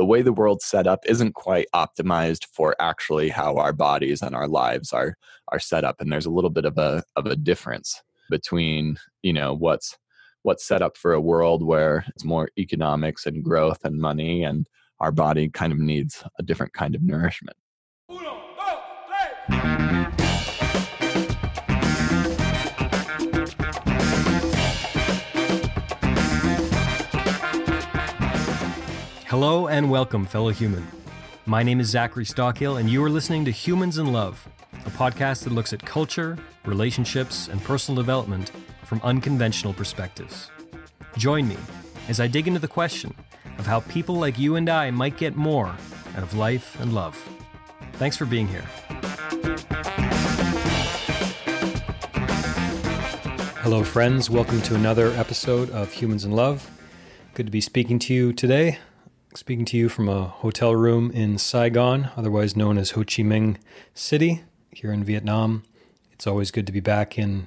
the way the world's set up isn't quite optimized for actually how our bodies and our lives are are set up and there's a little bit of a of a difference between you know what's what's set up for a world where it's more economics and growth and money and our body kind of needs a different kind of nourishment Hello and welcome, fellow human. My name is Zachary Stockill, and you are listening to Humans in Love, a podcast that looks at culture, relationships, and personal development from unconventional perspectives. Join me as I dig into the question of how people like you and I might get more out of life and love. Thanks for being here. Hello, friends. Welcome to another episode of Humans in Love. Good to be speaking to you today speaking to you from a hotel room in Saigon, otherwise known as Ho Chi Minh City, here in Vietnam. It's always good to be back in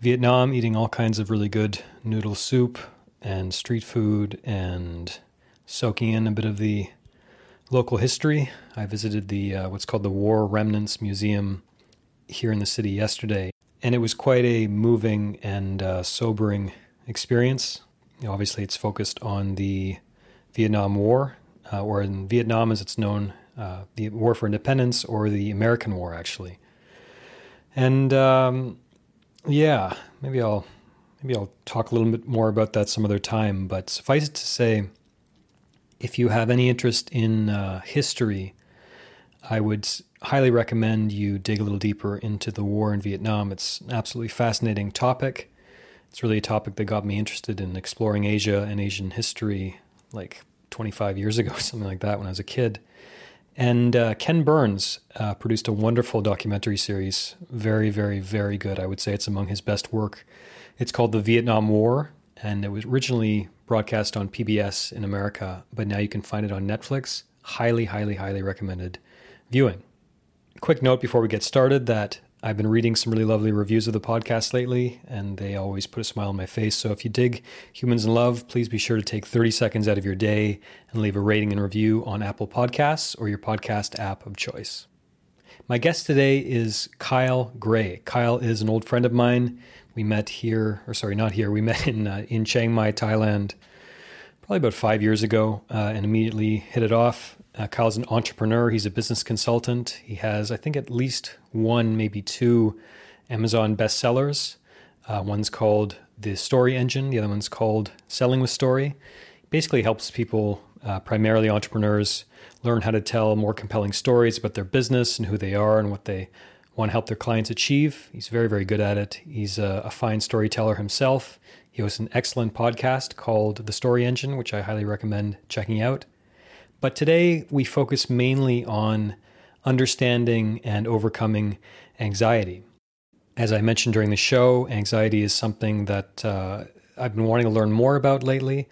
Vietnam eating all kinds of really good noodle soup and street food and soaking in a bit of the local history. I visited the uh, what's called the War Remnants Museum here in the city yesterday, and it was quite a moving and uh, sobering experience. Obviously, it's focused on the Vietnam War, uh, or in Vietnam as it's known, uh, the War for Independence, or the American War, actually. And um, yeah, maybe I'll maybe I'll talk a little bit more about that some other time. But suffice it to say, if you have any interest in uh, history, I would highly recommend you dig a little deeper into the war in Vietnam. It's an absolutely fascinating topic. It's really a topic that got me interested in exploring Asia and Asian history like 25 years ago, something like that, when I was a kid. And uh, Ken Burns uh, produced a wonderful documentary series. Very, very, very good. I would say it's among his best work. It's called The Vietnam War, and it was originally broadcast on PBS in America, but now you can find it on Netflix. Highly, highly, highly recommended viewing. Quick note before we get started that I've been reading some really lovely reviews of the podcast lately, and they always put a smile on my face. So if you dig Humans in Love, please be sure to take 30 seconds out of your day and leave a rating and review on Apple Podcasts or your podcast app of choice. My guest today is Kyle Gray. Kyle is an old friend of mine. We met here, or sorry, not here. We met in uh, in Chiang Mai, Thailand, probably about five years ago, uh, and immediately hit it off. Uh, Kyle's an entrepreneur. He's a business consultant. He has, I think, at least one, maybe two Amazon bestsellers. Uh, one's called The Story Engine, the other one's called Selling with Story. Basically, helps people, uh, primarily entrepreneurs, learn how to tell more compelling stories about their business and who they are and what they want to help their clients achieve. He's very, very good at it. He's a, a fine storyteller himself. He hosts an excellent podcast called The Story Engine, which I highly recommend checking out. But today we focus mainly on understanding and overcoming anxiety. As I mentioned during the show, anxiety is something that uh, I've been wanting to learn more about lately.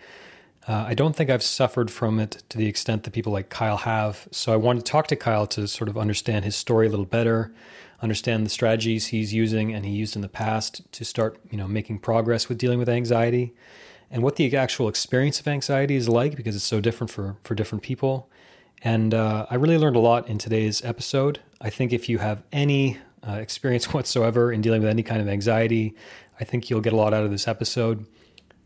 Uh, I don't think I've suffered from it to the extent that people like Kyle have. So I wanted to talk to Kyle to sort of understand his story a little better, understand the strategies he's using and he used in the past to start, you know, making progress with dealing with anxiety, and what the actual experience of anxiety is like because it's so different for, for different people. And uh, I really learned a lot in today's episode. I think if you have any uh, experience whatsoever in dealing with any kind of anxiety, I think you'll get a lot out of this episode.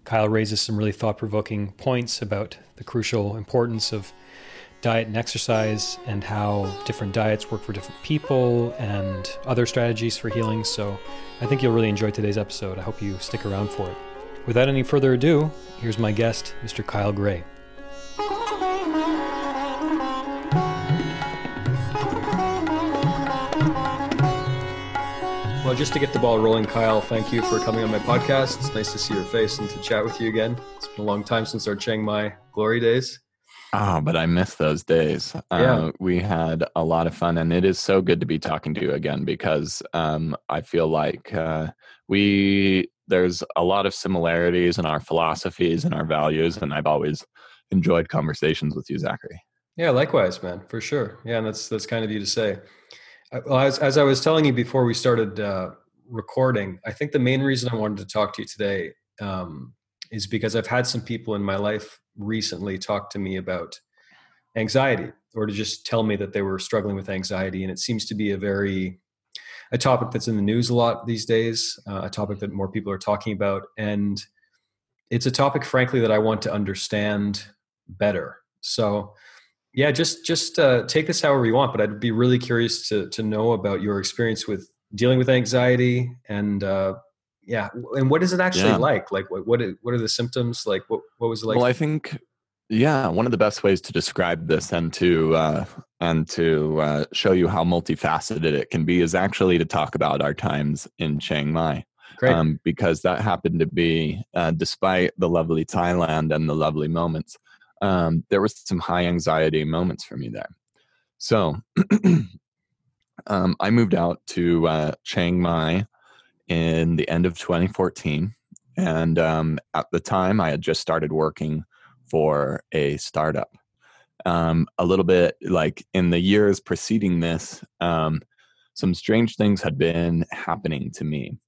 Kyle raises some really thought provoking points about the crucial importance of diet and exercise and how different diets work for different people and other strategies for healing. So I think you'll really enjoy today's episode. I hope you stick around for it. Without any further ado, here's my guest, Mr. Kyle Gray. Well, just to get the ball rolling, Kyle, thank you for coming on my podcast. It's nice to see your face and to chat with you again. It's been a long time since our Chiang Mai glory days. Ah, oh, but I miss those days. Uh, yeah. Uh, we had a lot of fun, and it is so good to be talking to you again because um, I feel like uh, we there's a lot of similarities in our philosophies and our values, and I've always enjoyed conversations with you, Zachary. Yeah, likewise, man, for sure. Yeah, and that's that's kind of you to say. As as I was telling you before we started uh, recording, I think the main reason I wanted to talk to you today um, is because I've had some people in my life recently talk to me about anxiety or to just tell me that they were struggling with anxiety. And it seems to be a very a topic that's in the news a lot these days, uh, a topic that more people are talking about, and it's a topic, frankly, that I want to understand better. So, yeah, just just uh, take this however you want, but I'd be really curious to to know about your experience with dealing with anxiety and uh, yeah, and what is it actually yeah. like? Like, what what what are the symptoms? Like, what what was it like? Well, I think yeah, one of the best ways to describe this and to uh, and to uh, show you how multifaceted it can be is actually to talk about our times in Chiang Mai. Um, because that happened to be, uh, despite the lovely Thailand and the lovely moments, um, there was some high anxiety moments for me there. So um, I moved out to uh, Chiang Mai in the end of 2014, and um, at the time I had just started working for a startup. Um, a little bit like in the years preceding this, um, some strange things had been happening to me.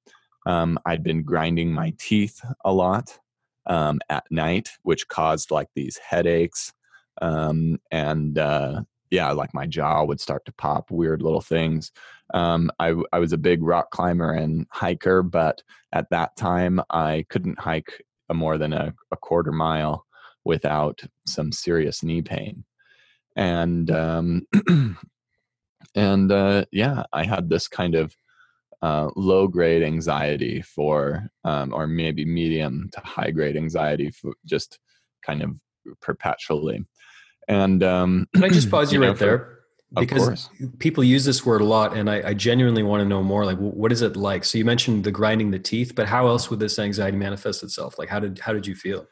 Um, I'd been grinding my teeth a lot um, at night, which caused like these headaches. Um, and uh, yeah, like my jaw would start to pop, weird little things. Um, I, I was a big rock climber and hiker, but at that time I couldn't hike more than a, a quarter mile without some serious knee pain. And um, and uh, yeah, I had this kind of uh, low grade anxiety for, um, or maybe medium to high grade anxiety for just kind of perpetually. And um, can I just pause you, you know, right there? because people use this word a lot and I, I, genuinely want to know more like what is it like so you mentioned the grinding the teeth but how else would this anxiety manifest itself like how did how did you feel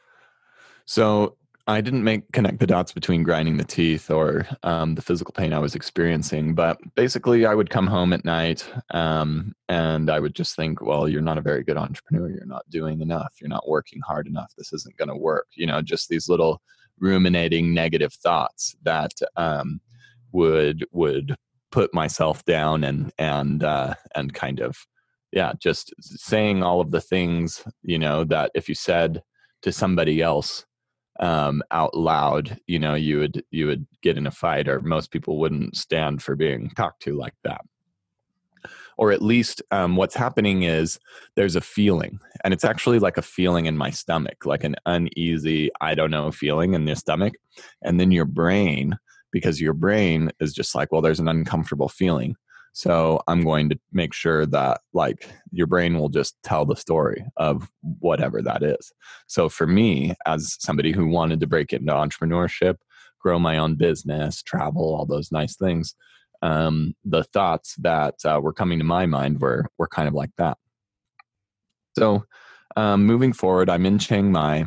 so I didn't make connect the dots between grinding the teeth or um, the physical pain I was experiencing, but basically, I would come home at night um, and I would just think, well, you're not a very good entrepreneur. You're not doing enough. You're not working hard enough. This isn't going to work. You know, just these little ruminating negative thoughts that um, would would put myself down and and uh, and kind of yeah, just saying all of the things you know that if you said to somebody else um, out loud, you know, you would you would get in a fight, or most people wouldn't stand for being talked to like that. Or at least um, what's happening is there's a feeling, and it's actually like a feeling in my stomach, like an uneasy, I don't know feeling in your stomach, and then your brain, because your brain is just like, well, there's an uncomfortable feeling so I'm going to make sure that like your brain will just tell the story of whatever that is. So for me, as somebody who wanted to break into entrepreneurship, grow my own business, travel, all those nice things, um, the thoughts that uh, were coming to my mind were were kind of like that. So um, moving forward, I'm in Chiang Mai,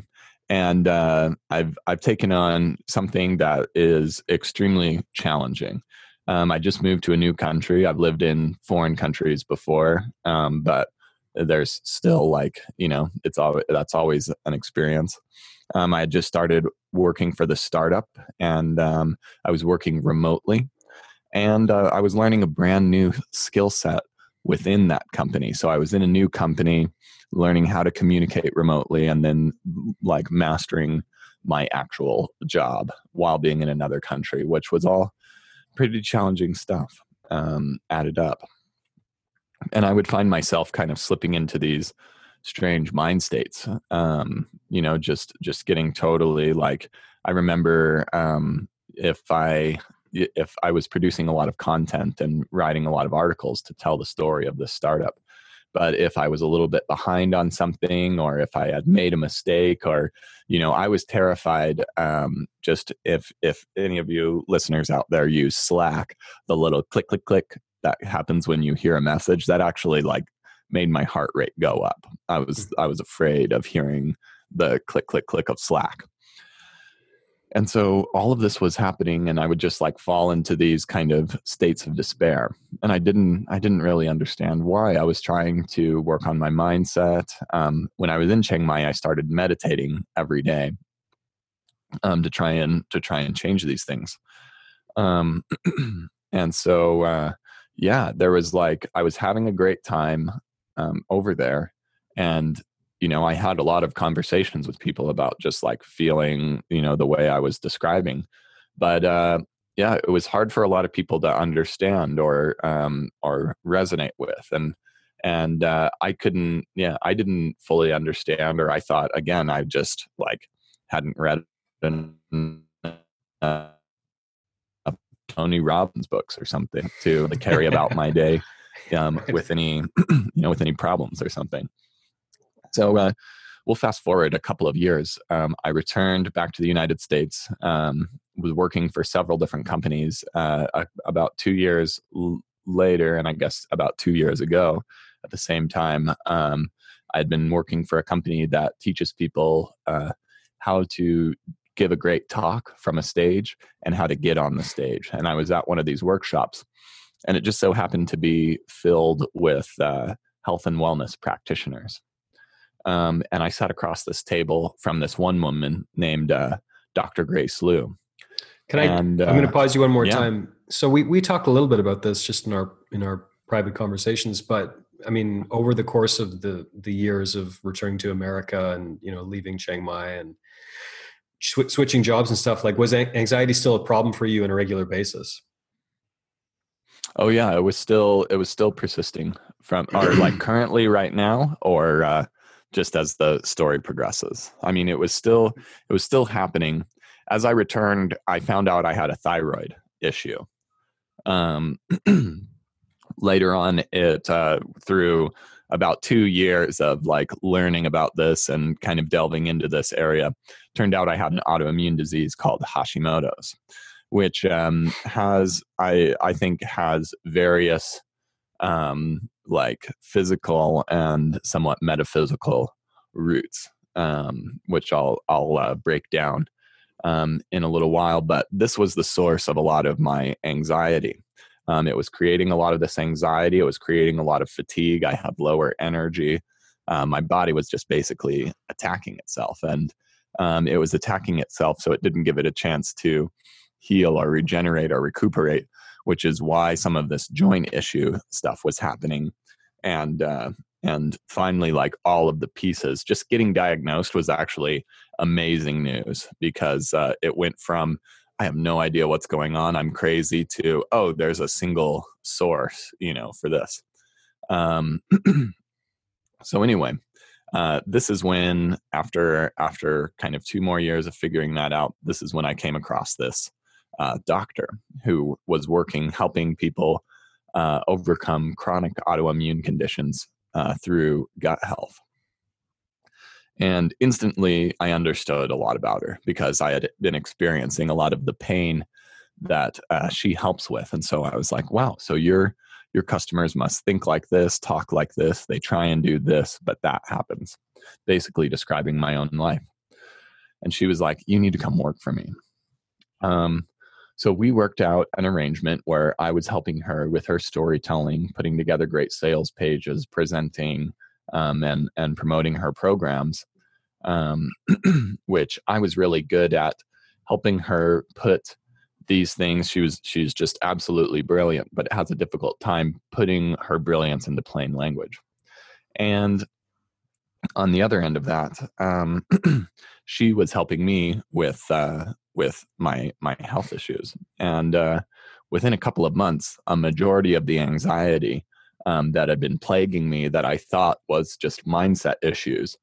and uh, I've I've taken on something that is extremely challenging. Um, I just moved to a new country. I've lived in foreign countries before, um, but there's still like you know it's always that's always an experience. Um, I had just started working for the startup, and um, I was working remotely, and uh, I was learning a brand new skill set within that company. So I was in a new company, learning how to communicate remotely, and then like mastering my actual job while being in another country, which was all pretty challenging stuff um, added up. And I would find myself kind of slipping into these strange mind states. Um, you know, just just getting totally like I remember um, if I if I was producing a lot of content and writing a lot of articles to tell the story of the startup, but if i was a little bit behind on something or if i had made a mistake or you know i was terrified um, just if if any of you listeners out there use slack the little click click click that happens when you hear a message that actually like made my heart rate go up i was mm. i was afraid of hearing the click click click of slack and so all of this was happening and i would just like fall into these kind of states of despair. And i didn't i didn't really understand why. I was trying to work on my mindset. Um, when i was in chiang mai i started meditating every day um, to try and to try and change these things. Um, and so uh, yeah there was like i was having a great time um, over there and you know, I had a lot of conversations with people about just like feeling, you know, the way I was describing. but uh, yeah, it was hard for a lot of people to understand or um, or resonate with, and and uh, I couldn't. Yeah, I didn't fully understand, or I thought again, I just like hadn't read an, uh, Tony Robbins books or something to like, carry about my day um, with any you know with any problems or something. So uh, we'll fast forward a couple of years. Um, I returned back to the United States. Um, was working for several different companies. Uh, about two years l- later, and I guess about two years ago, at the same time, um, I'd been working for a company that teaches people uh, how to give a great talk from a stage and how to get on the stage. And I was at one of these workshops, and it just so happened to be filled with uh, health and wellness practitioners. Um, and I sat across this table from this one woman named uh, Dr. Grace Liu. Can I? And, uh, I'm going to pause you one more yeah. time. So we we talked a little bit about this just in our in our private conversations, but I mean, over the course of the the years of returning to America and you know leaving Chiang Mai and sw- switching jobs and stuff, like was anxiety still a problem for you on a regular basis? Oh yeah, it was still it was still persisting from or like currently right now or uh, just as the story progresses. I mean, it was still it was still happening. As I returned, I found out I had a thyroid issue. Um, later on, it uh, through about two years of like learning about this and kind of delving into this area, turned out I had an autoimmune disease called Hashimoto's, which um, has I I think has various um, like physical and somewhat metaphysical roots, um, which I'll I'll uh, break down um, in a little while. But this was the source of a lot of my anxiety. Um, it was creating a lot of this anxiety. It was creating a lot of fatigue. I had lower energy. Um, my body was just basically attacking itself, and um, it was attacking itself, so it didn't give it a chance to heal or regenerate or recuperate which is why some of this joint issue stuff was happening. And uh, and finally like all of the pieces just getting diagnosed was actually amazing news because uh, it went from i have no idea what's going on. I'm crazy to oh there's a single source you know for this. Um, so anyway uh, this is when after after kind of two more years of figuring that out this is when i came across this uh, doctor who was working helping people uh, overcome chronic autoimmune conditions uh, through gut health. And instantly, I understood a lot about her because I had been experiencing a lot of the pain that uh, she helps with. And so I was like, wow, so your your customers must think like this, talk like this, they try and do this, but that happens. Basically, describing my own life. And she was like, you need to come work for me. Um, so we worked out an arrangement where I was helping her with her storytelling, putting together great sales pages, presenting, um, and and promoting her programs, um, which I was really good at helping her put these things. She was she's just absolutely brilliant, but has a difficult time putting her brilliance into plain language. And on the other end of that, um, she was helping me with uh, with my my health issues. And uh, within a couple of months a majority of the anxiety um, that had been plaguing me that i thought was just mindset issues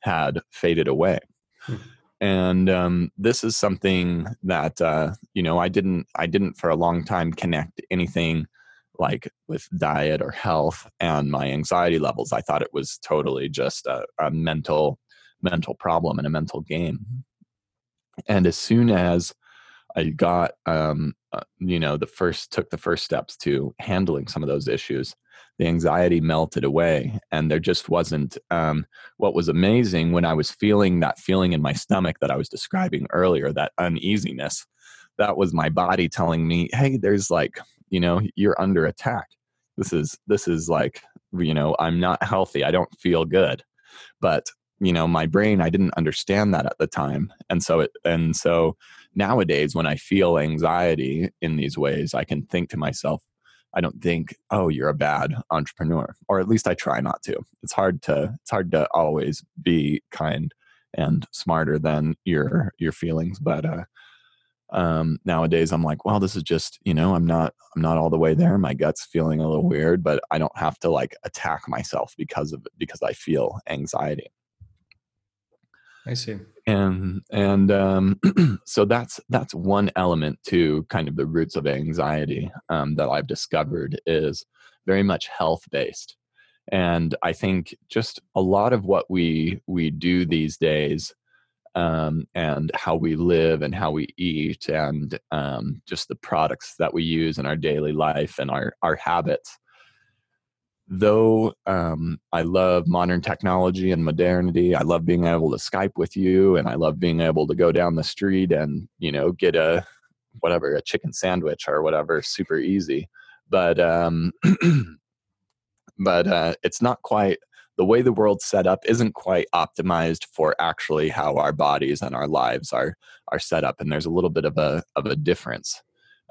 had faded away. Hmm. and um, this is something that uh, you know i didn't i didn't for a long time connect anything like with diet or health and my anxiety levels. I thought it was totally just a, a mental mental problem and a mental game and as soon as I got, um, uh, you know, the first took the first steps to handling some of those issues, the anxiety melted away, and there just wasn't. Um, what was amazing when I was feeling that feeling in my stomach that I was describing earlier, that uneasiness, that was my body telling me, "Hey, there's like, you know, you're under attack. This is this is like, you know, I'm not healthy. I don't feel good." But you know my brain i didn't understand that at the time. And so it and so nowadays when i feel anxiety in these ways i can think to myself i don't think oh you're a bad entrepreneur or at least i try not to. It's hard to it's hard to always be kind and smarter than your your feelings but uh um, nowadays i'm like well this is just you know i'm not i'm not all the way there. My gut's feeling a little weird but i don't have to like attack myself because of it because i feel anxiety i see. And and um, so that's that's one element to kind of the roots of anxiety um, that i've discovered is very much health based and i think just a lot of what we we do these days um, and how we live and how we eat and um, just the products that we use in our daily life and our our habits though um, I love modern technology and modernity, I love being able to Skype with you, and I love being able to go down the street and you know get a whatever a chicken sandwich or whatever super easy. But um, but uh, it's not quite the way the world's set up isn't quite optimized for actually how our bodies and our lives are are set up, and there's a little bit of a of a difference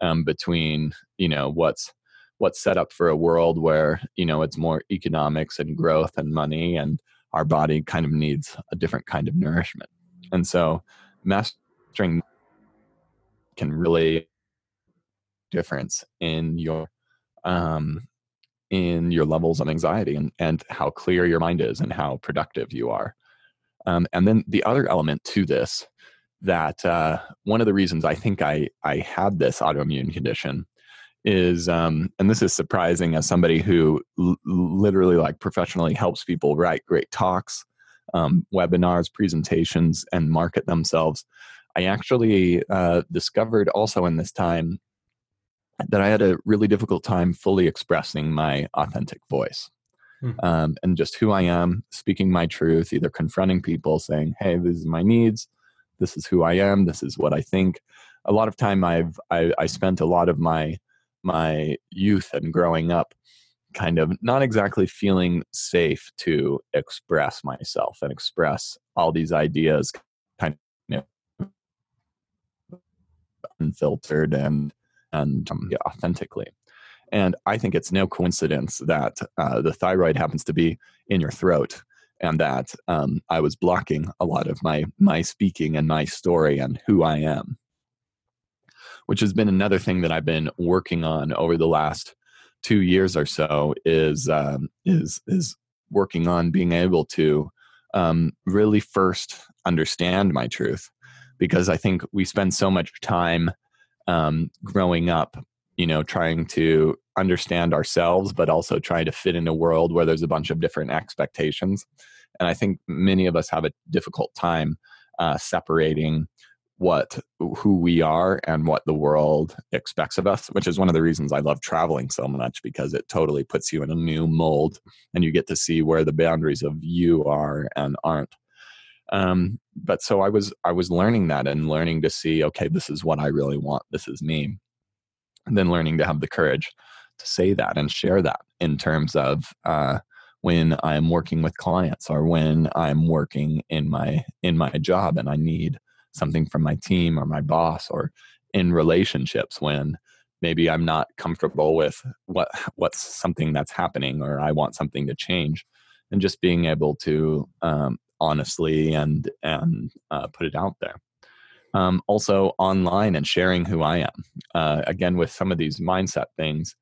um, between you know what's what's set up for a world where you know it's more economics and growth and money and our body kind of needs a different kind of nourishment. And so mastering can really difference in your um in your levels of anxiety and and how clear your mind is and how productive you are. Um, and then the other element to this that uh, one of the reasons I think I I had this autoimmune condition is um, and this is surprising as somebody who l- literally like professionally helps people write great talks um, webinars presentations and market themselves. I actually uh, discovered also in this time that i had a really difficult time fully expressing my authentic voice hmm. um, and just who i am speaking my truth either confronting people saying hey these are my needs. This is who i am. This is what i think. A lot of time i've I, I spent a lot of my my youth and growing up kind of not exactly feeling safe to express myself and express all these ideas kind of unfiltered and and um, yeah, authentically. And i think it's no coincidence that uh, the thyroid happens to be in your throat and that um, i was blocking a lot of my my speaking and my story and who i am which has been another thing that I've been working on over the last two years or so is um, is is working on being able to um, really first understand my truth because I think we spend so much time um, growing up, you know, trying to understand ourselves, but also trying to fit in a world where there's a bunch of different expectations. And I think many of us have a difficult time uh, separating what who we are and what the world expects of us which is one of the reasons i love traveling so much because it totally puts you in a new mold and you get to see where the boundaries of you are and aren't. Um, but so i was i was learning that and learning to see okay this is what i really want this is me. And then learning to have the courage to say that and share that in terms of uh, when i'm working with clients or when i'm working in my in my job and i need something from my team or my boss or in relationships when maybe I'm not comfortable with what what's something that's happening or I want something to change and just being able to um, honestly and and uh, put it out there. Um, also online and sharing who I am. Uh, again, with some of these mindset things,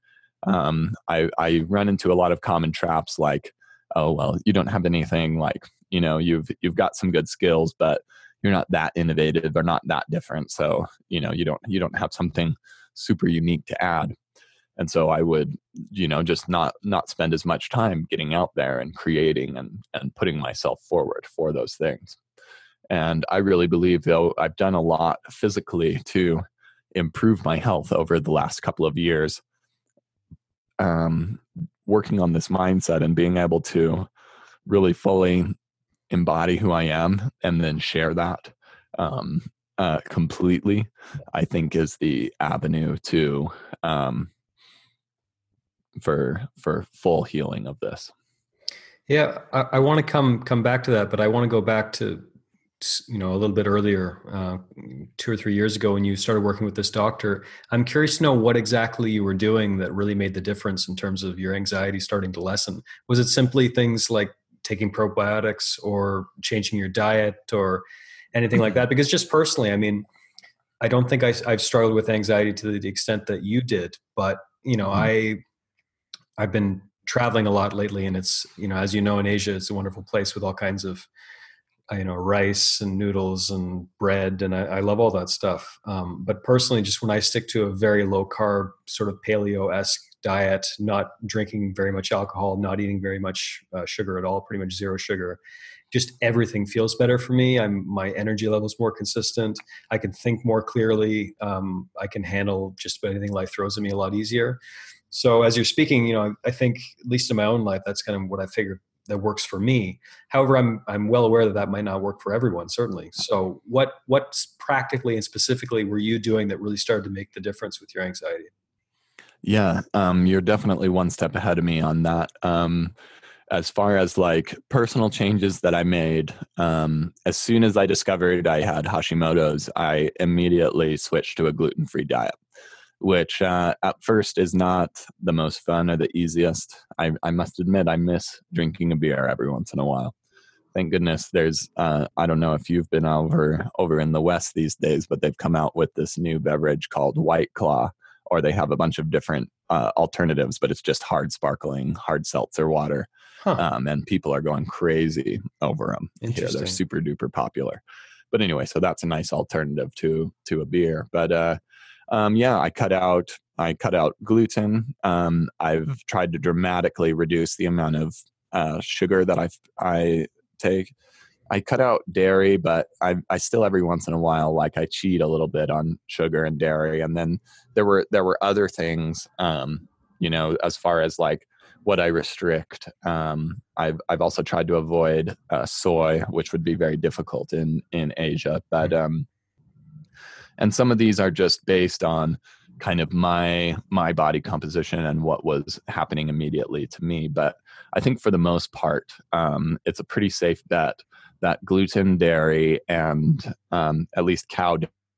um, I, I run into a lot of common traps like, oh well, you don't have anything like you know you've you've got some good skills, but you're not that innovative or not that different. So you know you don't you don't have something super unique to add. And so i would you know just not not spend as much time getting out there and creating and and putting myself forward for those things. And i really believe though i've done a lot physically to improve my health over the last couple of years um working on this mindset and being able to really fully embody who I am and then share that um, uh, completely, I think is the avenue to um, for for full healing of this. Yeah, I, I want to come come back to that, but I want to go back to you know a little bit earlier, uh, two or three years ago, when you started working with this doctor. I'm curious to know what exactly you were doing that really made the difference in terms of your anxiety starting to lessen. Was it simply things like taking probiotics or changing your diet or anything like that because just personally i mean I don't think I, have struggled with anxiety to the extent that you did, but you know, mm-hmm. I I've been traveling a lot lately, and it's you know, as you know, in Asia, it's a wonderful place with all kinds of uh, you know rice and noodles and bread, and I, I love all that stuff. Um, but personally, just when I stick to a very low carb, sort of paleo esque diet, not drinking very much alcohol, not eating very much uh, sugar at all, pretty much zero sugar, just everything feels better for me. I'm my energy levels more consistent. I can think more clearly. Um, I can handle just about anything life throws at me a lot easier. So as you're speaking, you know, I think at least in my own life, that's kind of what I figured that works for me. However, I'm I'm well aware that that might not work for everyone. Certainly. So what what practically and specifically were you doing that really started to make the difference with your anxiety? Yeah, um, you're definitely one step ahead of me on that. Um, as far as like personal changes that I made, um, as soon as I discovered I had Hashimoto's, I immediately switched to a gluten free diet, which uh, at first is not the most fun or the easiest. I, I, must admit, I miss drinking a beer every once in a while. Thank goodness there's, uh, I don't know if you've been over over in the West these days, but they've come out with this new beverage called White Claw, or they have a bunch of different uh, alternatives, but it's just hard sparkling, hard seltzer water Huh. Um, and people are going crazy over them. Here. They're super duper popular. But anyway, so that's a nice alternative to to a beer. But uh, um, yeah, I cut out I cut out gluten. Um, I've tried to dramatically reduce the amount of uh, sugar that I I take. I cut out dairy, but I, I still every once in a while like I cheat a little bit on sugar and dairy. And then there were there were other things, um, you know, as far as like what I restrict. Um, I've I've also tried to avoid uh, soy, which would be very difficult in in Asia. But mm-hmm. um, and some of these are just based on kind of my my body composition and what was happening immediately to me. But I think for the most part, um, it's a pretty safe bet that gluten, dairy, and um, at least cow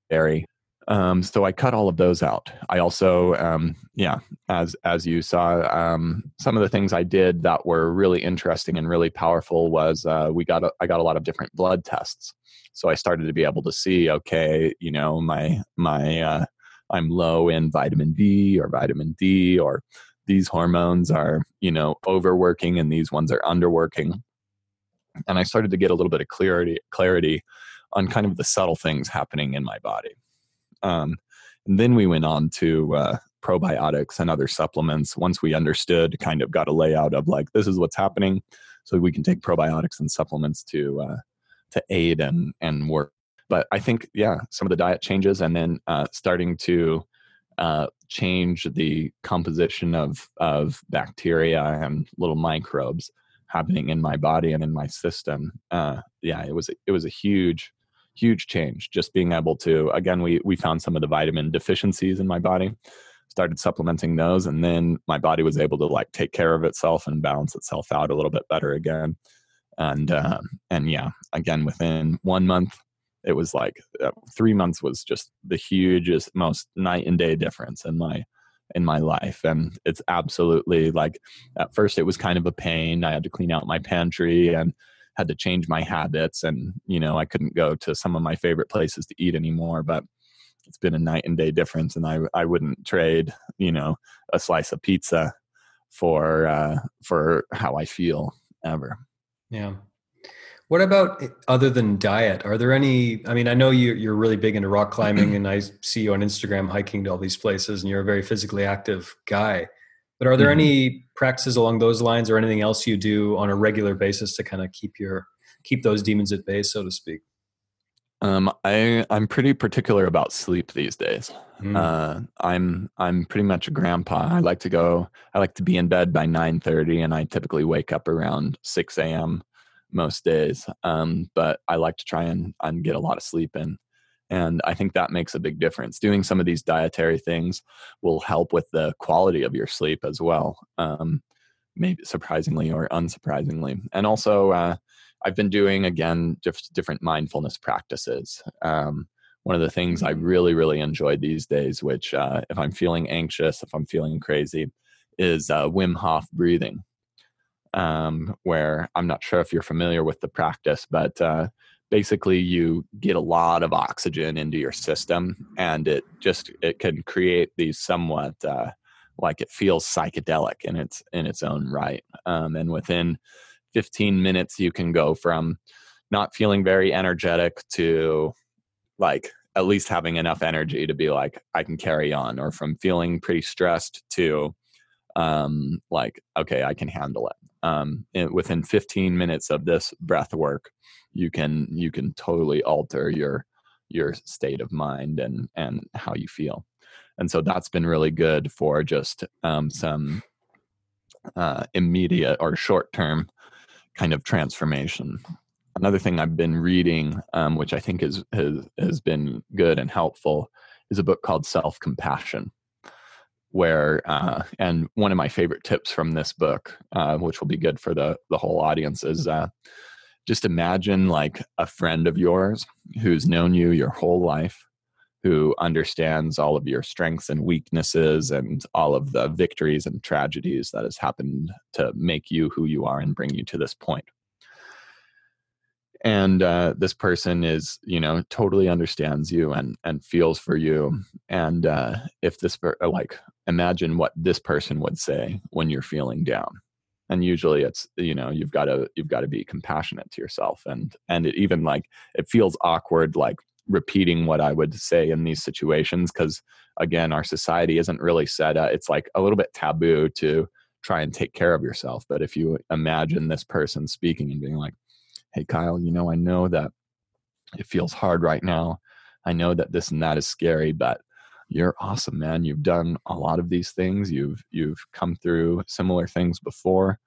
dairy um, so I cut all of those out. I also, um, yeah, as as you saw, um, some of the things I did that were really interesting and really powerful was uh, we got a, I got a lot of different blood tests. So I started to be able to see, okay, you know, my my uh, I'm low in vitamin B or vitamin D, or these hormones are you know overworking and these ones are underworking. And I started to get a little bit of clarity clarity on kind of the subtle things happening in my body. Um, and then we went on to uh, probiotics and other supplements once we understood, kind of got a layout of like, this is what's happening. So we can take probiotics and supplements to uh, to aid and and work. But I think yeah, some of the diet changes and then uh, starting to uh, change the composition of of bacteria and little microbes happening in my body and in my system. Uh, yeah, it was it was a huge huge change just being able to again we we found some of the vitamin deficiencies in my body started supplementing those and then my body was able to like take care of itself and balance itself out a little bit better again and uh, and yeah again within one month it was like uh, three months was just the hugest most night and day difference in my in my life and it's absolutely like at first it was kind of a pain. I had to clean out my pantry and had to change my habits and you know i couldn't go to some of my favorite places to eat anymore but it's been a night and day difference and i i wouldn't trade you know a slice of pizza for uh for how i feel ever. Yeah what about eh, other than diet are there any i mean i know you, you're really big into rock climbing and i see you on instagram hiking to all these places and you're a very physically active guy but are there mm-hmm. any practices along those lines or anything else you do on a regular basis to kind of keep your keep those demons at bay, so to speak? Um, I I'm pretty particular about sleep these days. Mm. Uh, I'm I'm pretty much a grandpa. I like to go. I like to be in bed by nine thirty, and I typically wake up around six a.m. most days. Um, but I like to try and, and get a lot of sleep in. And I think that makes a big difference. Doing some of these dietary things will help with the quality of your sleep as well, um, maybe surprisingly or unsurprisingly. And also, uh, I've been doing again just different mindfulness practices. Um, one of the things I mm-hmm. really, really enjoy these days, which uh, if I'm feeling anxious, if I'm feeling crazy, is uh, Wim Hof breathing. Um, where I'm not sure if you're familiar with the practice, but uh, basically you get a lot of oxygen into your system and it just it can create these somewhat uh, like it feels psychedelic in its in its own right. Um, and within 15 minutes you can go from not feeling very energetic to like at least having enough energy to be like i can carry on or from feeling pretty stressed to um, like okay i can handle it um, within 15 minutes of this breath work you can you can totally alter your your state of mind and and how you feel. And so that's been really good for just um, some uh, immediate or short term kind of transformation. Another thing i've been reading um, which i think is, has has been good and helpful is a book called self compassion where uh, and one of my favorite tips from this book uh, which will be good for the the whole audience is uh, just imagine like a friend of yours who's known you your whole life who understands all of your strengths and weaknesses and all of the victories and tragedies that has happened to make you who you are and bring you to this point. point and uh, this person is you know totally understands you and and feels for you and uh, if this like imagine what this person would say when you're feeling down. And usually it's you know you've got to you've got to be compassionate to yourself. And and it even like it feels awkward like repeating what i would say in these situations because again our society isn't really set up it's like a little bit taboo to try and take care of yourself. But if you imagine this person speaking and being like hey kyle you know i know that it feels hard right now. I know that this and that is scary but you're awesome man. You've done a lot of these things. You've you've come through similar things before.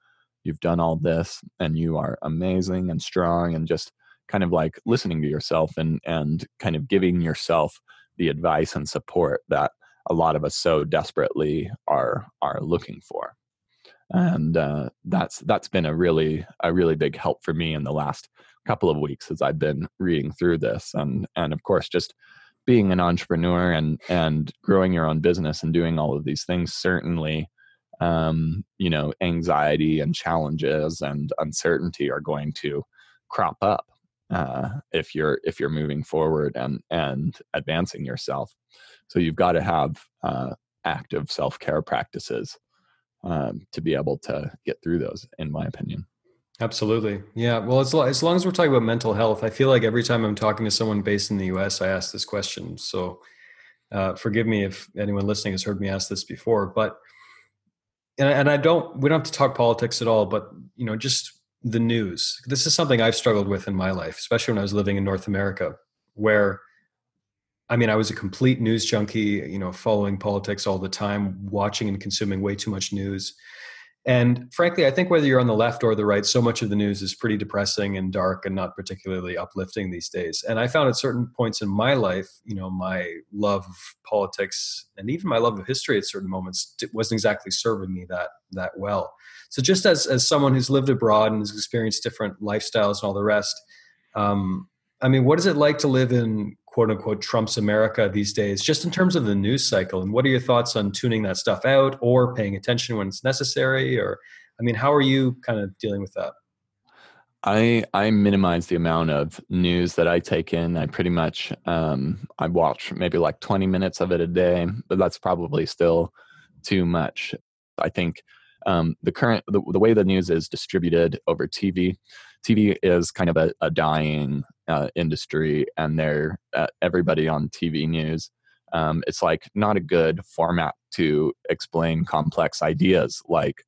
You've done all this and you are amazing and strong and just kind of like listening to yourself and and kind of giving yourself the advice and support that a lot of us so desperately are are looking for. And uh, that's that's been a really a really big help for me in the last couple of weeks as I've been reading through this. And and of course just being an entrepreneur and and growing your own business and doing all of these things certainly um, you know anxiety and challenges and uncertainty are going to crop up uh, if you're if you're moving forward and and advancing yourself. So you've got to have uh, active self-care practices um, to be able to get through those in my opinion Absolutely. Yeah. Well, as, as long as we're talking about mental health, I feel like every time I'm talking to someone based in the US, I ask this question. So uh, forgive me if anyone listening has heard me ask this before, but, and, and I don't, we don't have to talk politics at all, but, you know, just the news. This is something I've struggled with in my life, especially when I was living in North America, where I mean, I was a complete news junkie, you know, following politics all the time, watching and consuming way too much news. And frankly, I think whether you're on the left or the right, so much of the news is pretty depressing and dark and not particularly uplifting these days. And I found at certain points in my life, you know, my love of politics and even my love of history at certain moments wasn't exactly serving me that that well. So just as as someone who's lived abroad and has experienced different lifestyles and all the rest, um, I mean, what is it like to live in quote unquote Trump's America these days, just in terms of the news cycle. And what are your thoughts on tuning that stuff out or paying attention when it's necessary? Or, I mean, how are you kind of dealing with that? I I minimize the amount of news that I take in. I pretty much um, I watch maybe like 20 minutes of it a day, but that's probably still too much. I think um, the current the, the way the news is distributed over TV, TV is kind of a, a dying uh, industry and they're uh, everybody on TV news. Um, it's like not a good format to explain complex ideas like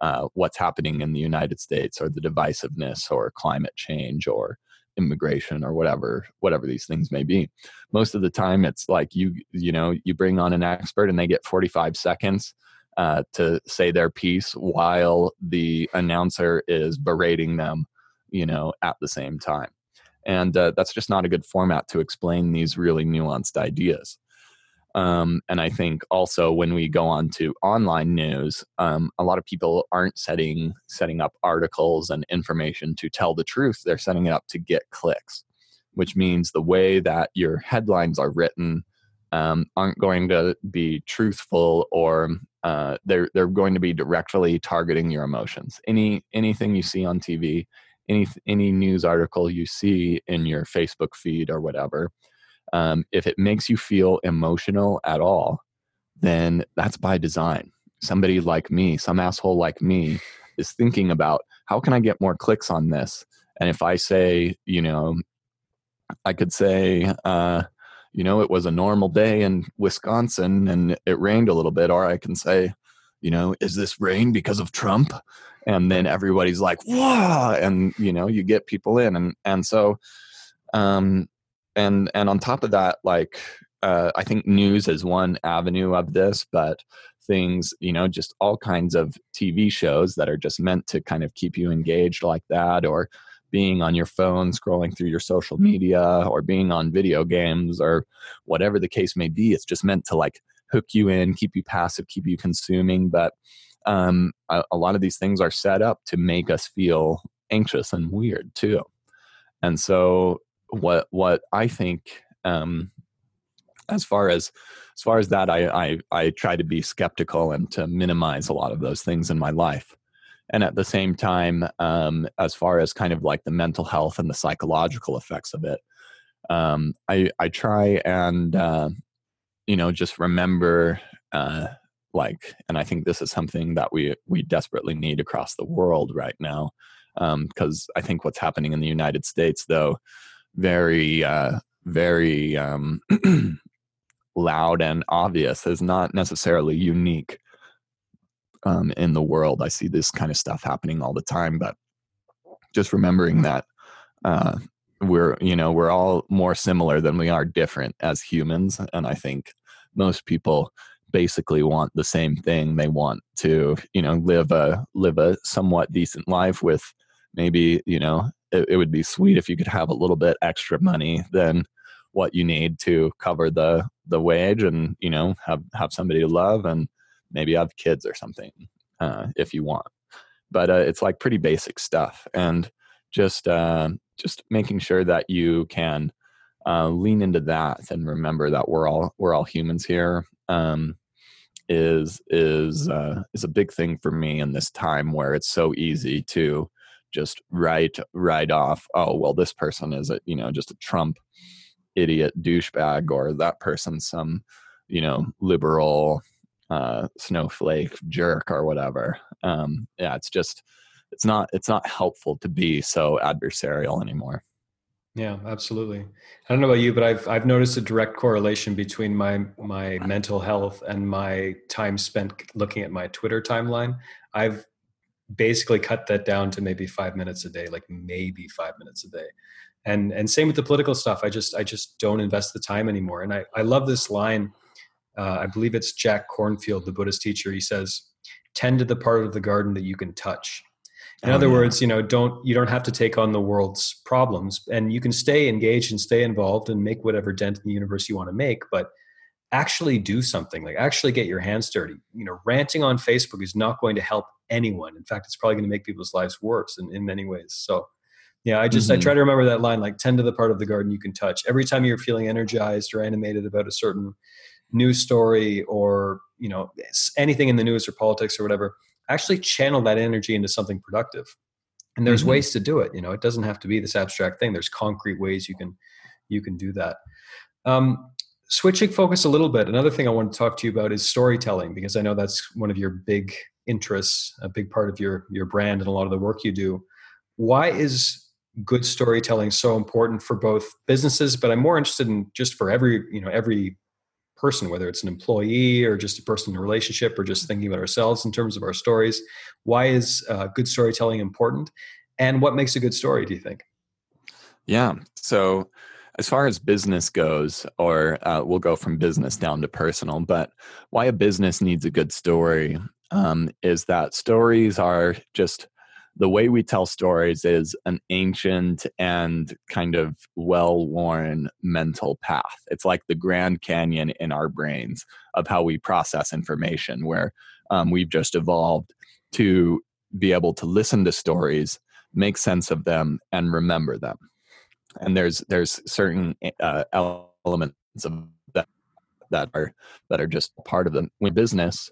uh, what's happening in the United States or the divisiveness or climate change or immigration or whatever whatever these things may be most of the time it's like you you know you bring on an expert and they get 45 seconds uh, to say their piece while the announcer is berating them you know at the same time. And uh, that's just not a good format to explain these really nuanced ideas. Um, and i think also when we go on to online news um, a lot of people aren't setting setting up articles and information to tell the truth. They're setting it up to get clicks which means the way that your headlines are written um, aren't going to be truthful or uh, they're they're going to be directly targeting your emotions. Any anything you see on tv any any news article you see in your Facebook feed or whatever, um, if it makes you feel emotional at all, then that's by design. Somebody like me, some asshole like me, is thinking about how can I get more clicks on this? And if I say, you know, I could say, uh, you know, it was a normal day in Wisconsin and it rained a little bit, or I can say, you know, is this rain because of Trump? And then everybody's like, wow, and you know, you get people in, and and so, um, and and on top of that, like, uh, I think news is one avenue of this, but things, you know, just all kinds of TV shows that are just meant to kind of keep you engaged like that, or being on your phone, scrolling through your social media, or being on video games, or whatever the case may be. It's just meant to like hook you in, keep you passive, keep you consuming. But um, a, a lot of these things are set up to make us feel anxious and weird too. And so, what what I think um, as far as as far as that I, I i try to be skeptical and to minimize a lot of those things in my life and at the same time um, as far as kind of like the mental health and the psychological effects of it um, i i try and uh, you know just remember uh, like and i think this is something that we we desperately need across the world right now because um, i think what's happening in the united states though very uh, very um, loud and obvious is not necessarily unique um, in the world. I see this kind of stuff happening all the time, but just remembering that uh, we're you know we're all more similar than we are different as humans, and I think most people basically want the same thing. They want to you know live a live a somewhat decent life with maybe you know it, it would be sweet if you could have a little bit extra money than what you need to cover the the wage and you know have have somebody to love and maybe have kids or something uh, if you want but uh, it's like pretty basic stuff and just uh, just making sure that you can uh, lean into that and remember that we're all we're all humans here um, is is uh, is a big thing for me in this time where it's so easy to just write write off oh well this person is a you know just a trump idiot douchebag or that person's some you know liberal uh, snowflake jerk or whatever. Um, yeah it's just it's not it's not helpful to be so adversarial anymore yeah absolutely. I don't know about you but i've i've noticed a direct correlation between my my mental health and my time spent looking at my twitter timeline. I've basically cut that down to maybe five minutes a day like maybe five minutes a day. And and same with the political stuff. I just i just don't invest the time anymore. And i i love this line uh, i believe it's jack Kornfield, the buddhist teacher. He says tend to the part of the garden that you can touch in oh, other yeah. words you know don't you don't have to take on the world's problems and you can stay engaged and stay involved and make whatever dent in the universe you want to make but actually do something like actually get your hands dirty you know ranting on facebook is not going to help anyone in fact it's probably going to make people's lives worse in, in many ways so yeah, I just mm-hmm. I try to remember that line like tend to the part of the garden you can touch. Every time you're feeling energized or animated about a certain news story or, you know, anything in the news or politics or whatever, actually channel that energy into something productive. And there's mm-hmm. ways to do it, you know. It doesn't have to be this abstract thing. There's concrete ways you can you can do that. Um, switching focus a little bit, another thing I want to talk to you about is storytelling because I know that's one of your big interests, a big part of your your brand and a lot of the work you do. Why is good storytelling so important for both businesses but i'm more interested in just for every you know every person whether it's an employee or just a person in a relationship or just thinking about ourselves in terms of our stories why is uh, good storytelling important? And what makes a good story do you think? Yeah. So as far as business goes or uh, we'll go from business down to personal but why a business needs a good story um, is that stories are just the way we tell stories is an ancient and kind of well worn mental path. It's like the Grand Canyon in our brains of how we process information, where um, we've just evolved to be able to listen to stories, make sense of them, and remember them. And there's there's certain uh, elements of that that are that are just part of the business.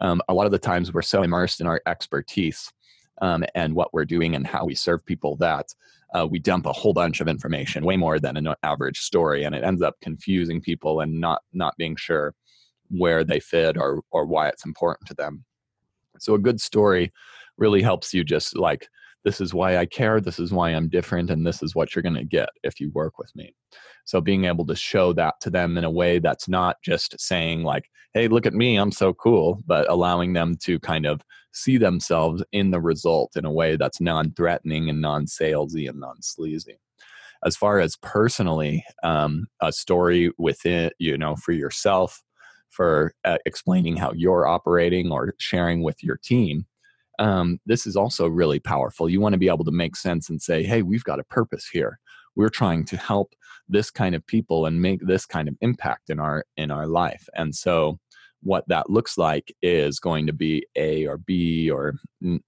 Um, a lot of the times we're so immersed in our expertise um, and what we're doing and how we serve people that uh, we dump a whole bunch of information, way more than an average story, and it ends up confusing people and not not being sure where they fit or or why it's important to them. So a good story really helps you just like this is why I care, this is why I'm different, and this is what you're going to get if you work with me. So being able to show that to them in a way that's not just saying like, "Hey, look at me, I'm so cool," but allowing them to kind of see themselves in the result in a way that's non-threatening and non-salesy and non-sleazy. As far as personally, um, a story within you know for yourself, for uh, explaining how you're operating or sharing with your team um, this is also really powerful. You want to be able to make sense and say, hey, we've got a purpose here. We're trying to help this kind of people and make this kind of impact in our in our life. And so what that looks like is going to be A or B or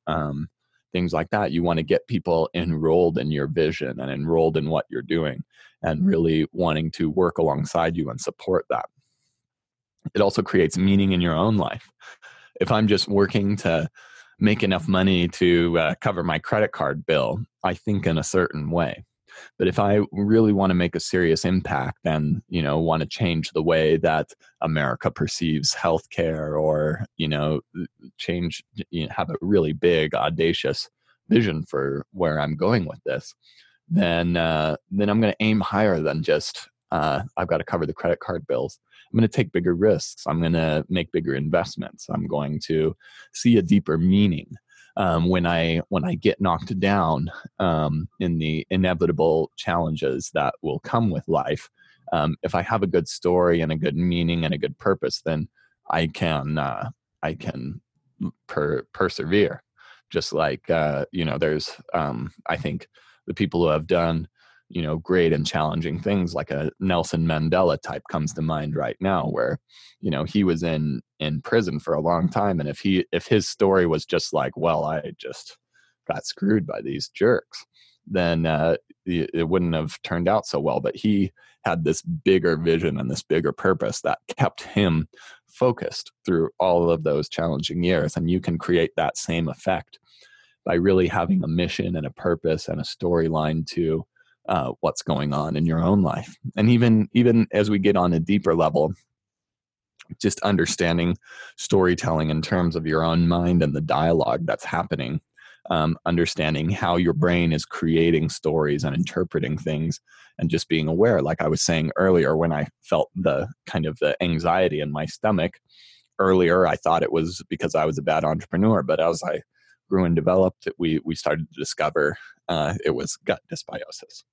um, things like that. You want to get people enrolled in your vision and enrolled in what you're doing and really wanting to work alongside you and support that. It also creates meaning in your own life. If I'm just working to make enough money to uh, cover my credit card bill, I think in a certain way. But if I really want to make a serious impact and, you know, want to change the way that America perceives healthcare or, you know, change, you know, have a really big, audacious vision for where I'm going with this, then, uh, then I'm going to aim higher than just, uh, I've got to cover the credit card bills. I'm going to take bigger risks. I'm going to make bigger investments. I'm going to see a deeper meaning. Um, when I when I get knocked down um, in the inevitable challenges that will come with life, um, if I have a good story and a good meaning and a good purpose, then I can uh, I can per- persevere. Just like uh, you know, there's um, I think the people who have done you know great and challenging things like a Nelson Mandela type comes to mind right now where you know he was in in prison for a long time and if he if his story was just like well I just got screwed by these jerks then uh, it wouldn't have turned out so well but he had this bigger vision and this bigger purpose that kept him focused through all of those challenging years and you can create that same effect by really having a mission and a purpose and a storyline to uh, what's going on in your own life. And even even as we get on a deeper level just understanding storytelling in terms of your own mind and the dialogue that's happening um, understanding how your brain is creating stories and interpreting things and just being aware like i was saying earlier when i felt the kind of the anxiety in my stomach earlier i thought it was because i was a bad entrepreneur but as i grew and developed we we started to discover uh, it was gut dysbiosis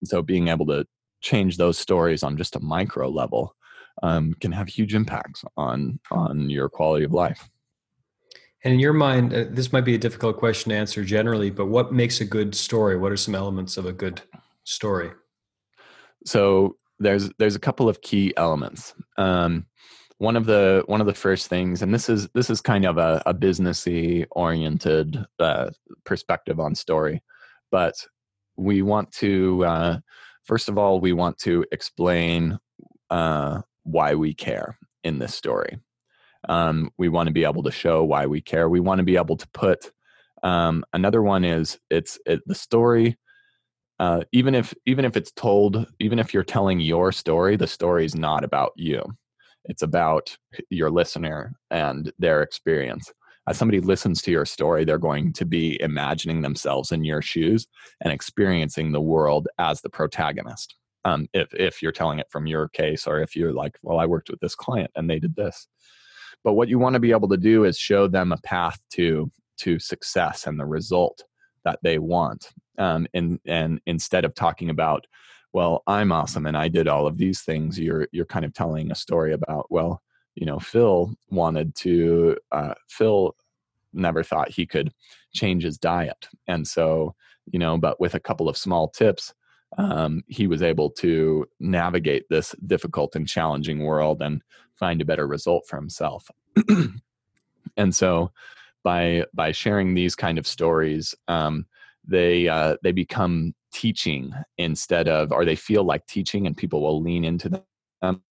and so being able to change those stories on just a micro level um, can have huge impacts on on your quality of life. And in your mind, uh, this might be a difficult question to answer generally, but what makes a good story? What are some elements of a good story? So there's there's a couple of key elements. Um, one of the one of the first things, and this is this is kind of a, a businessy oriented uh, perspective on story, but we want to uh, first of all we want to explain uh, why we care in this story. Um, we want to be able to show why we care. We want to be able to put um, another one is it's it, the story uh, even if even if it's told even if you're telling your story the story is not about you. It's about your listener and their experience as somebody listens to your story, they're going to be imagining themselves in your shoes and experiencing the world as the protagonist. Um, if if you're telling it from your case, or if you're like, well, I worked with this client and they did this. But what you want to be able to do is show them a path to to success and the result that they want. Um, and and instead of talking about, well, I'm awesome and I did all of these things, you're you're kind of telling a story about, well, you know phil wanted to uh, phil never thought he could change his diet. And so you know but with a couple of small tips um, he was able to navigate this difficult and challenging world and find a better result for himself. And so by by sharing these kind of stories um, they uh, they become teaching instead of or they feel like teaching and people will lean into them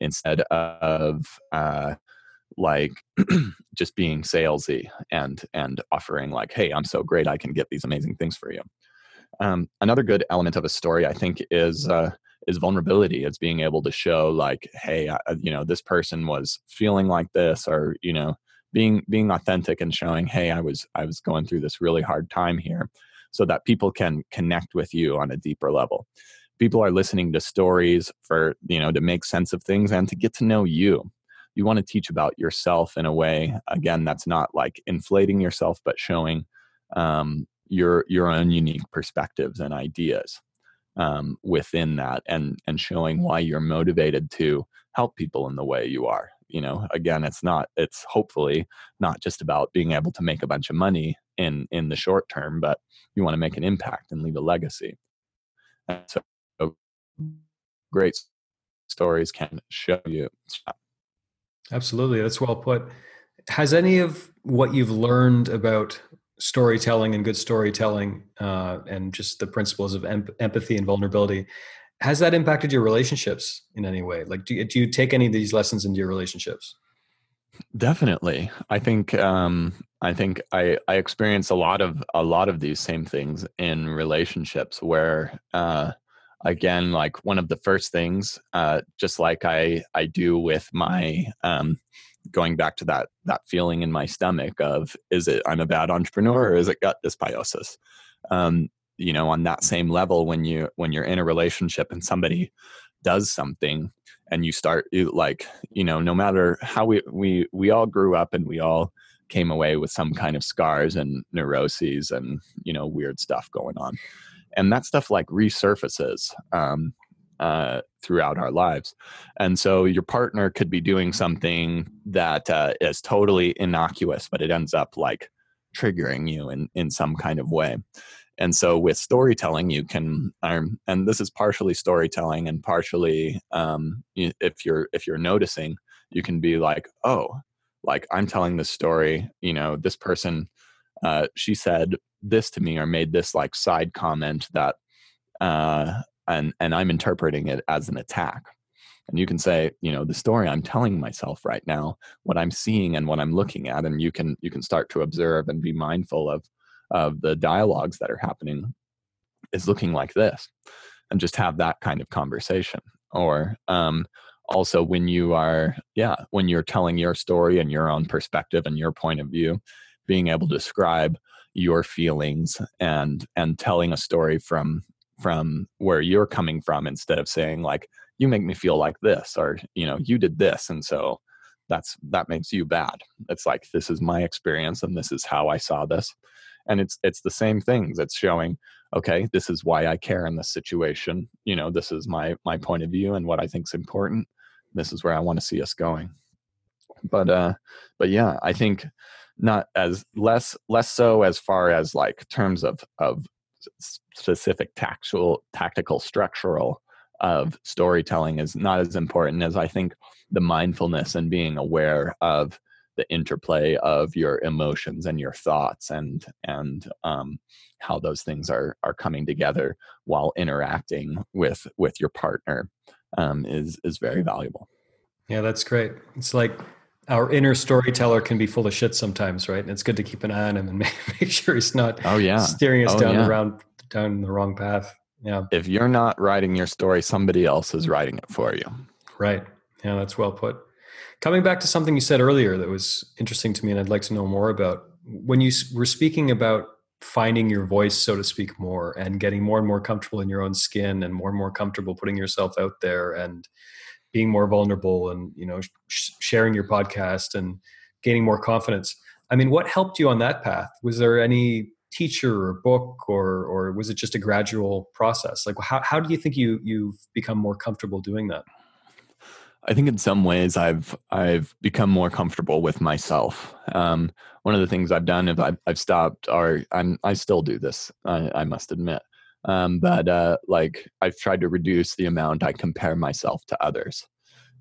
instead of uh, like just being salesy and and offering like hey i'm so great i can get these amazing things for you. Um, another good element of a story i think is uh, is vulnerability. It's being able to show like hey I, you know this person was feeling like this or you know being being authentic and showing hey i was i was going through this really hard time here so that people can connect with you on a deeper level people are listening to stories for you know to make sense of things and to get to know you. You want to teach about yourself in a way again that's not like inflating yourself but showing um, your your own unique perspectives and ideas um, within that and and showing why you're motivated to help people in the way you are you know? Again it's not it's hopefully not just about being able to make a bunch of money in in the short term but you want to make an impact and leave a legacy. And so great stories can show you. Absolutely that's well put. Has any of what you've learned about storytelling and good storytelling uh, and just the principles of em- empathy and vulnerability has that impacted your relationships in any way? Like do you, do you take any of these lessons into your relationships? Definitely. I think um i think i i experience a lot of a lot of these same things in relationships where uh again like one of the first things uh just like i i do with my um going back to that that feeling in my stomach of is it I'm a bad entrepreneur or is it gut dysbiosis? Um, you know, on that same level, when you when you're in a relationship and somebody does something and you start like you know no matter how we we we all grew up and we all came away with some kind of scars and neuroses and you know weird stuff going on and that stuff like resurfaces um, uh, throughout our lives. And so your partner could be doing something that uh, is totally innocuous, but it ends up like triggering you in, in some kind of way. And so with storytelling, you can, um, and this is partially storytelling and partially, um, if you're if you're noticing, you can be like, oh, like I'm telling this story. You know, this person, uh, she said this to me or made this like side comment that uh, and and i'm interpreting it as an attack. And you can say you know the story i'm telling myself right now what i'm seeing and what i'm looking at and you can you can start to observe and be mindful of of the dialogues that are happening is looking like this and just have that kind of conversation. Or um also when you are yeah when you're telling your story and your own perspective and your point of view being able to describe your feelings and and telling a story from from where you're coming from instead of saying like you make me feel like this or you know you did this and so that's that makes you bad. It's like this is my experience and this is how i saw this. And it's it's the same things it's showing okay this is why i care in this situation. You know this is my my point of view and what i think is important. This is where i want to see us going. But uh but yeah i think not as less less so as far as like terms of of specific tactual, tactical, structural of storytelling is not as important as I think the mindfulness and being aware of the interplay of your emotions and your thoughts and and um, how those things are are coming together while interacting with with your partner um, is is very valuable. Yeah, that's great. It's like our inner storyteller can be full of shit sometimes, right? And it's good to keep an eye on him and make, make sure he's not oh yeah steering us oh, down yeah. the round down the wrong path. Yeah. If you're not writing your story, somebody else is mm. writing it for you. Right. Yeah, that's well put. Coming back to something you said earlier that was interesting to me, and I'd like to know more about when you were speaking about finding your voice, so to speak, more and getting more and more comfortable in your own skin and more and more comfortable putting yourself out there and being more vulnerable and you know sh- sharing your podcast and gaining more confidence. I mean what helped you on that path? Was there any teacher or book or or was it just a gradual process? Like how, how do you think you you've become more comfortable doing that? I think in some ways i've i've become more comfortable with myself. Um, one of the things i've done is i've, I've stopped or i'm i still do this i, I must admit um, but uh, like I've tried to reduce the amount I compare myself to others.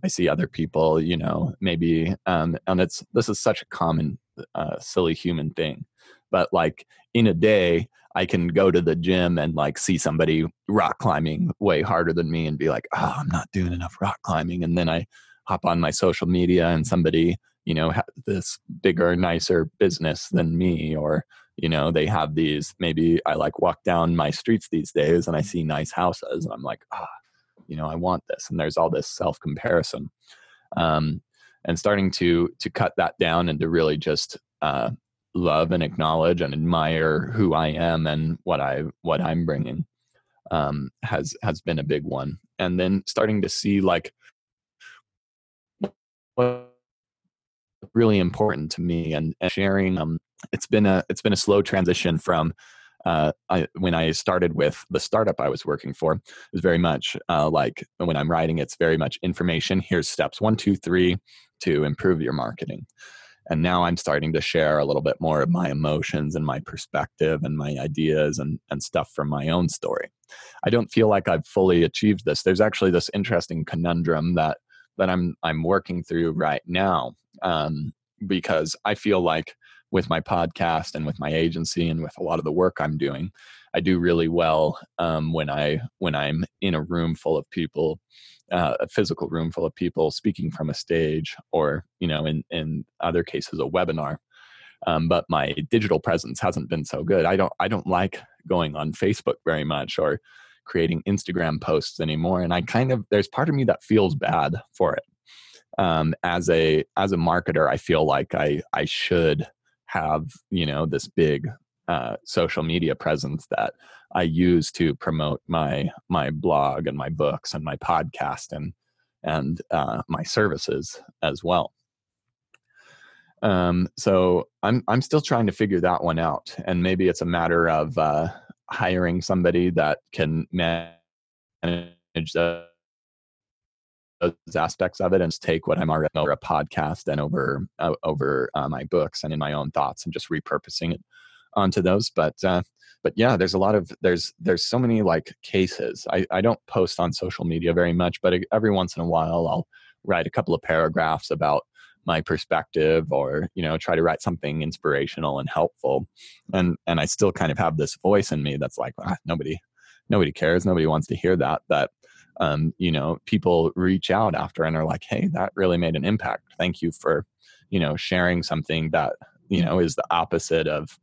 I see other people, you know, maybe, um, and it's this is such a common, uh, silly human thing, but like in a day, I can go to the gym and like see somebody rock climbing way harder than me and be like, oh, I'm not doing enough rock climbing, and then I hop on my social media and somebody you know this bigger nicer business than me or you know they have these maybe i like walk down my streets these days and i see nice houses and i'm like ah you know i want this. And there's all this self comparison um, and starting to to cut that down and to really just uh, love and acknowledge and admire who i am and what i what i'm bringing um, has has been a big one. And then starting to see like what really important to me and, and sharing um, it's been a it's been a slow transition from uh, I, when I started with the startup I was working for, it was very much uh, like when I'm writing, it's very much information. Here's steps one, two, three to improve your marketing. And now I'm starting to share a little bit more of my emotions and my perspective and my ideas and, and stuff from my own story. I don't feel like I've fully achieved this. There's actually this interesting conundrum that that I'm I'm working through right now um, because I feel like with my podcast and with my agency and with a lot of the work I'm doing, I do really well um, when I when I'm in a room full of people, uh, a physical room full of people speaking from a stage, or you know, in in other cases, a webinar. Um, but my digital presence hasn't been so good. I don't I don't like going on Facebook very much or creating Instagram posts anymore. And I kind of there's part of me that feels bad for it. Um, as a as a marketer, I feel like I I should have you know this big uh, social media presence that I use to promote my my blog and my books and my podcast and and uh, my services as well. Um, so I'm I'm still trying to figure that one out, and maybe it's a matter of uh, hiring somebody that can manage the, those aspects of it and take what I'm already over a podcast and over uh, over uh, my books and in my own thoughts and just repurposing it onto those. But uh, but yeah, there's a lot of there's there's so many like cases. I I don't post on social media very much, but every once in a while I'll write a couple of paragraphs about my perspective or you know try to write something inspirational and helpful. And and i still kind of have this voice in me that's like ah, nobody nobody cares. Nobody wants to hear that. That um, you know people reach out after and are like hey that really made an impact. Thank you for you know sharing something that you know is the opposite of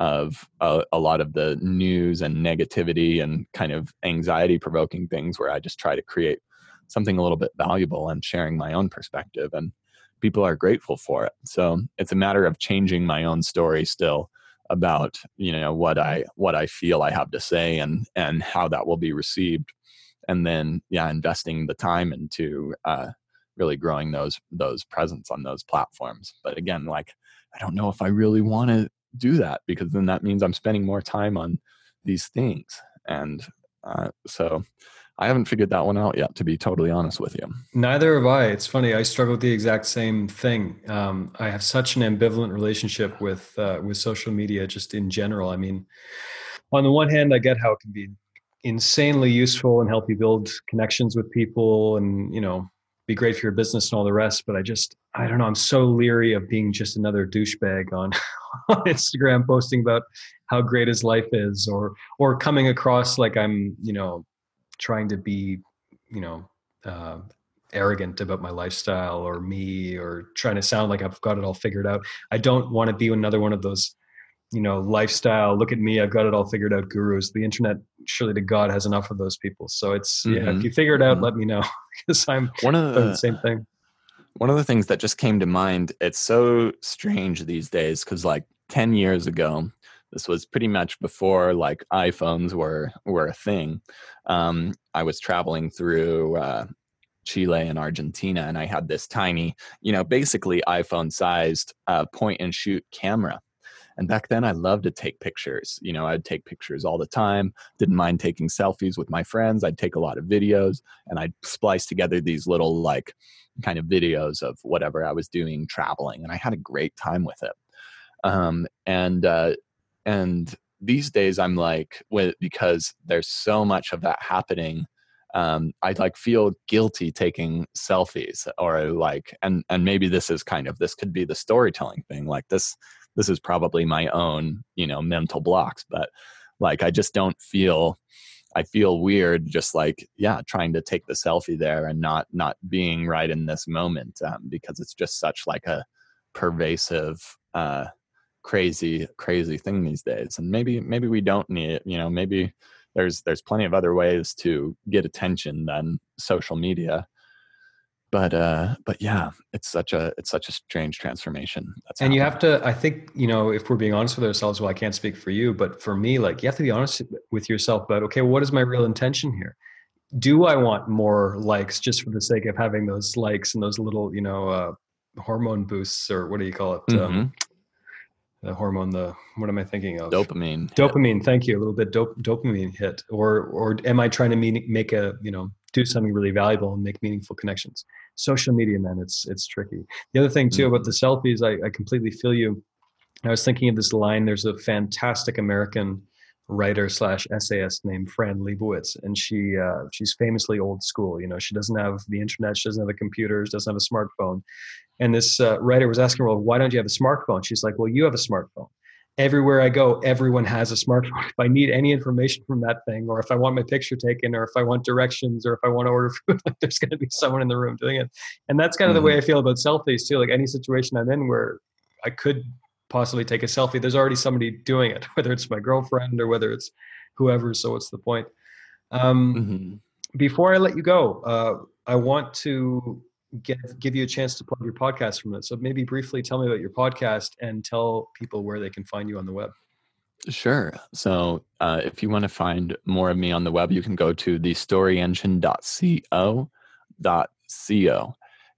of a, a lot of the news and negativity and kind of anxiety provoking things where i just try to create something a little bit valuable and sharing my own perspective. And people are grateful for it. So it's a matter of changing my own story still about you know what I what I feel I have to say and and how that will be received, and then yeah, investing the time into uh, really growing those those presence on those platforms. But again, like I don't know if I really want to do that because then that means I'm spending more time on these things, and uh, so I haven't figured that one out yet, to be totally honest with you. Neither have I. It's funny. I struggle with the exact same thing. Um, I have such an ambivalent relationship with uh, with social media, just in general. I mean, on the one hand, I get how it can be insanely useful and help you build connections with people, and you know, be great for your business and all the rest. But I just, I don't know. I'm so leery of being just another douchebag on, on Instagram posting about how great his life is, or or coming across like I'm, you know trying to be, you know, uh, arrogant about my lifestyle or me or trying to sound like I've got it all figured out. I don't want to be another one of those, you know, lifestyle, look at me, I've got it all figured out gurus. The internet, surely to God, has enough of those people. So it's, mm-hmm. yeah, if mm-hmm. you figure it out, mm-hmm. let me know because I'm one of the, the same thing. One of the things that just came to mind, it's so strange these days because like 10 years ago, this was pretty much before like iPhones were were a thing. Um, I was traveling through uh, Chile and Argentina, and I had this tiny, you know, basically iPhone sized uh, point and shoot camera. And back then, I loved to take pictures. You know, I'd take pictures all the time. Didn't mind taking selfies with my friends. I'd take a lot of videos, and I'd splice together these little like kind of videos of whatever I was doing traveling, and I had a great time with it. Um, and uh, and these days i'm like with, because there's so much of that happening um, i like feel guilty taking selfies or like and and maybe this is kind of this could be the storytelling thing like this this is probably my own you know mental blocks but like i just don't feel I feel weird just like yeah trying to take the selfie there and not not being right in this moment um, because it's just such like a pervasive uh, crazy crazy thing these days and maybe maybe we don't need it you know maybe there's there's plenty of other ways to get attention than social media but uh but yeah it's such a it's such a strange transformation that's and happening. you have to i think you know if we're being honest with ourselves well i can't speak for you but for me like you have to be honest with yourself about okay what is my real intention here do i want more likes just for the sake of having those likes and those little you know uh hormone boosts or what do you call it um, mm-hmm. um, the hormone the what am i thinking of? Dopamine dopamine hit. thank you a little bit dop- dopamine hit. Or or am i trying to mean, make a you know do something really valuable and make meaningful connections? Social media man it's it's tricky. The other thing too mm-hmm. about the selfies I, I completely feel you. I was thinking of this line there's a fantastic american writer slash essayist named fran lebowitz and she uh, she's famously old school you know she doesn't have the internet she doesn't have a computer she doesn't have a smartphone and this uh, writer was asking her well why don't you have a smartphone she's like well you have a smartphone everywhere I go, everyone has a smartphone. If I need any information from that thing, or if I want my picture taken, or if I want directions, or if I want to order food, like there's going to be someone in the room doing it. And that's kind of mm-hmm. the way I feel about selfies too. Like any situation I'm in where I could possibly take a selfie, there's already somebody doing it, whether it's my girlfriend or whether it's whoever. So what's the point? Um, mm-hmm. Before I let you go, uh, I want to get, give you a chance to plug your podcast from it. So maybe briefly tell me about your podcast and tell people where they can find you on the web. Sure. So uh, if you want to find more of me on the web, you can go to thestoryengine.co.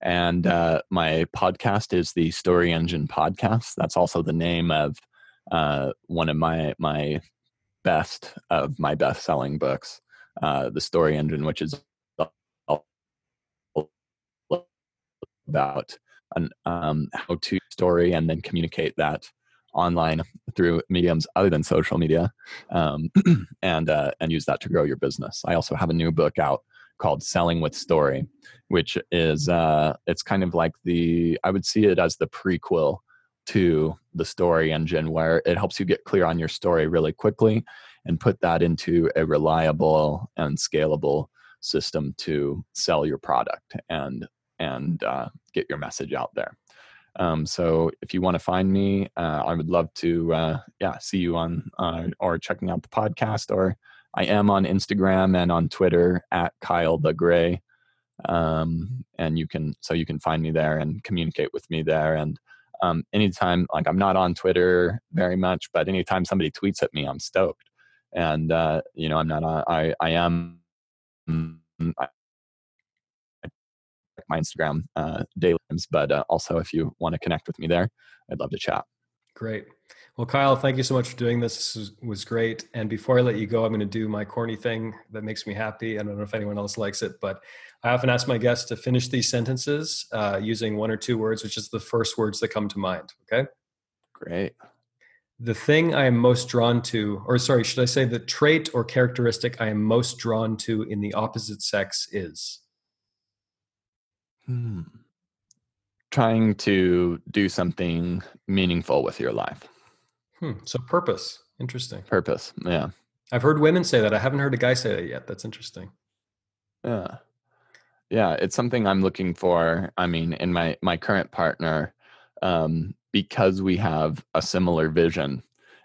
And uh, my podcast is the Story Engine Podcast. That's also the name of uh, one of my my best of my best selling books, uh, The Story Engine, which is about an um, how to story and then communicate that online through mediums other than social media um, and uh, and use that to grow your business i also have a new book out called selling with story which is uh, it's kind of like the i would see it as the prequel to the story engine where it helps you get clear on your story really quickly and put that into a reliable and scalable system to sell your product and and uh, get your message out there. Um, so if you want to find me, uh, I would love to, uh, yeah, see you on uh, or checking out the podcast. Or I am on Instagram and on Twitter at Kyle the Gray, um, and you can so you can find me there and communicate with me there. And um, anytime, like I'm not on Twitter very much, but anytime somebody tweets at me, I'm stoked. And uh, you know, I'm not. On, I I am. I, my Instagram uh, daily, but uh, also if you want to connect with me there, I'd love to chat. Great. Well, Kyle, thank you so much for doing this. This was, great. And before I let you go, I'm going to do my corny thing that makes me happy. I don't know if anyone else likes it, but I often ask my guests to finish these sentences uh, using one or two words, which is the first words that come to mind. Okay. Great. The thing I am most drawn to, or sorry, should I say the trait or characteristic I am most drawn to in the opposite sex is? Hmm. Trying to do something meaningful with your life. Hmm. So purpose. Interesting. Purpose. Yeah. I've heard women say that. I haven't heard a guy say that yet. That's interesting. Yeah. Yeah, it's something I'm looking for. I mean, in my my current partner, um, because we have a similar vision.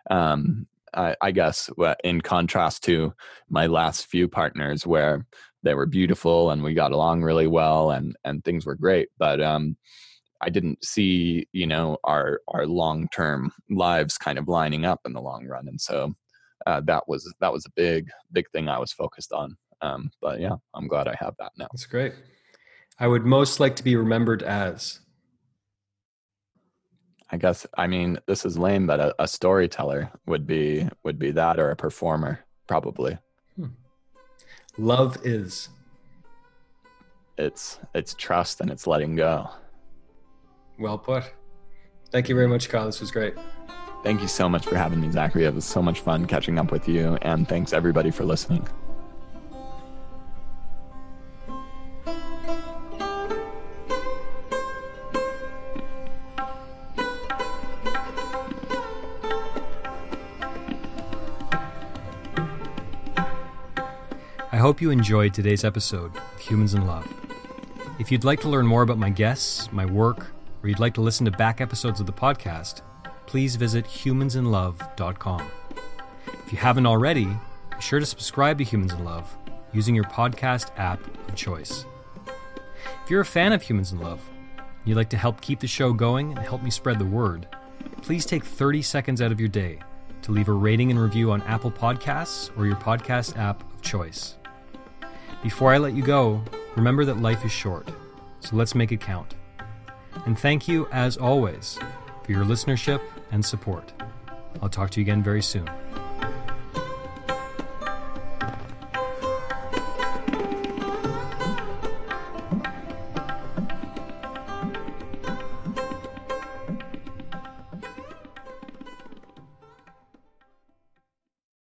Um, I, I guess in contrast to my last few partners, where they were beautiful and we got along really well and and things were great but um i didn't see you know our our long term lives kind of lining up in the long run and so uh, that was that was a big big thing i was focused on um but yeah i'm glad i have that now that's great i would most like to be remembered as I guess I mean this is lame, but a, a storyteller would be would be that or a performer probably. Hmm. Love is. It's it's trust and it's letting go. Well put. Thank you very much, Kyle. This was great. Thank you so much for having me, Zachary. It was so much fun catching up with you, and thanks everybody for listening. I hope you enjoyed today's episode of Humans in Love. If you'd like to learn more about my guests, my work, or you'd like to listen to back episodes of the podcast, please visit humansinlove.com. If you haven't already, be sure to subscribe to Humans in Love using your podcast app of choice. If you're a fan of Humans in Love, and you'd like to help keep the show going and help me spread the word, please take 30 seconds out of your day to leave a rating and review on Apple Podcasts or your podcast app of choice. Before I let you go, remember that life is short, so let's make it count. And thank you, as always, for your listenership and support. I'll talk to you again very soon.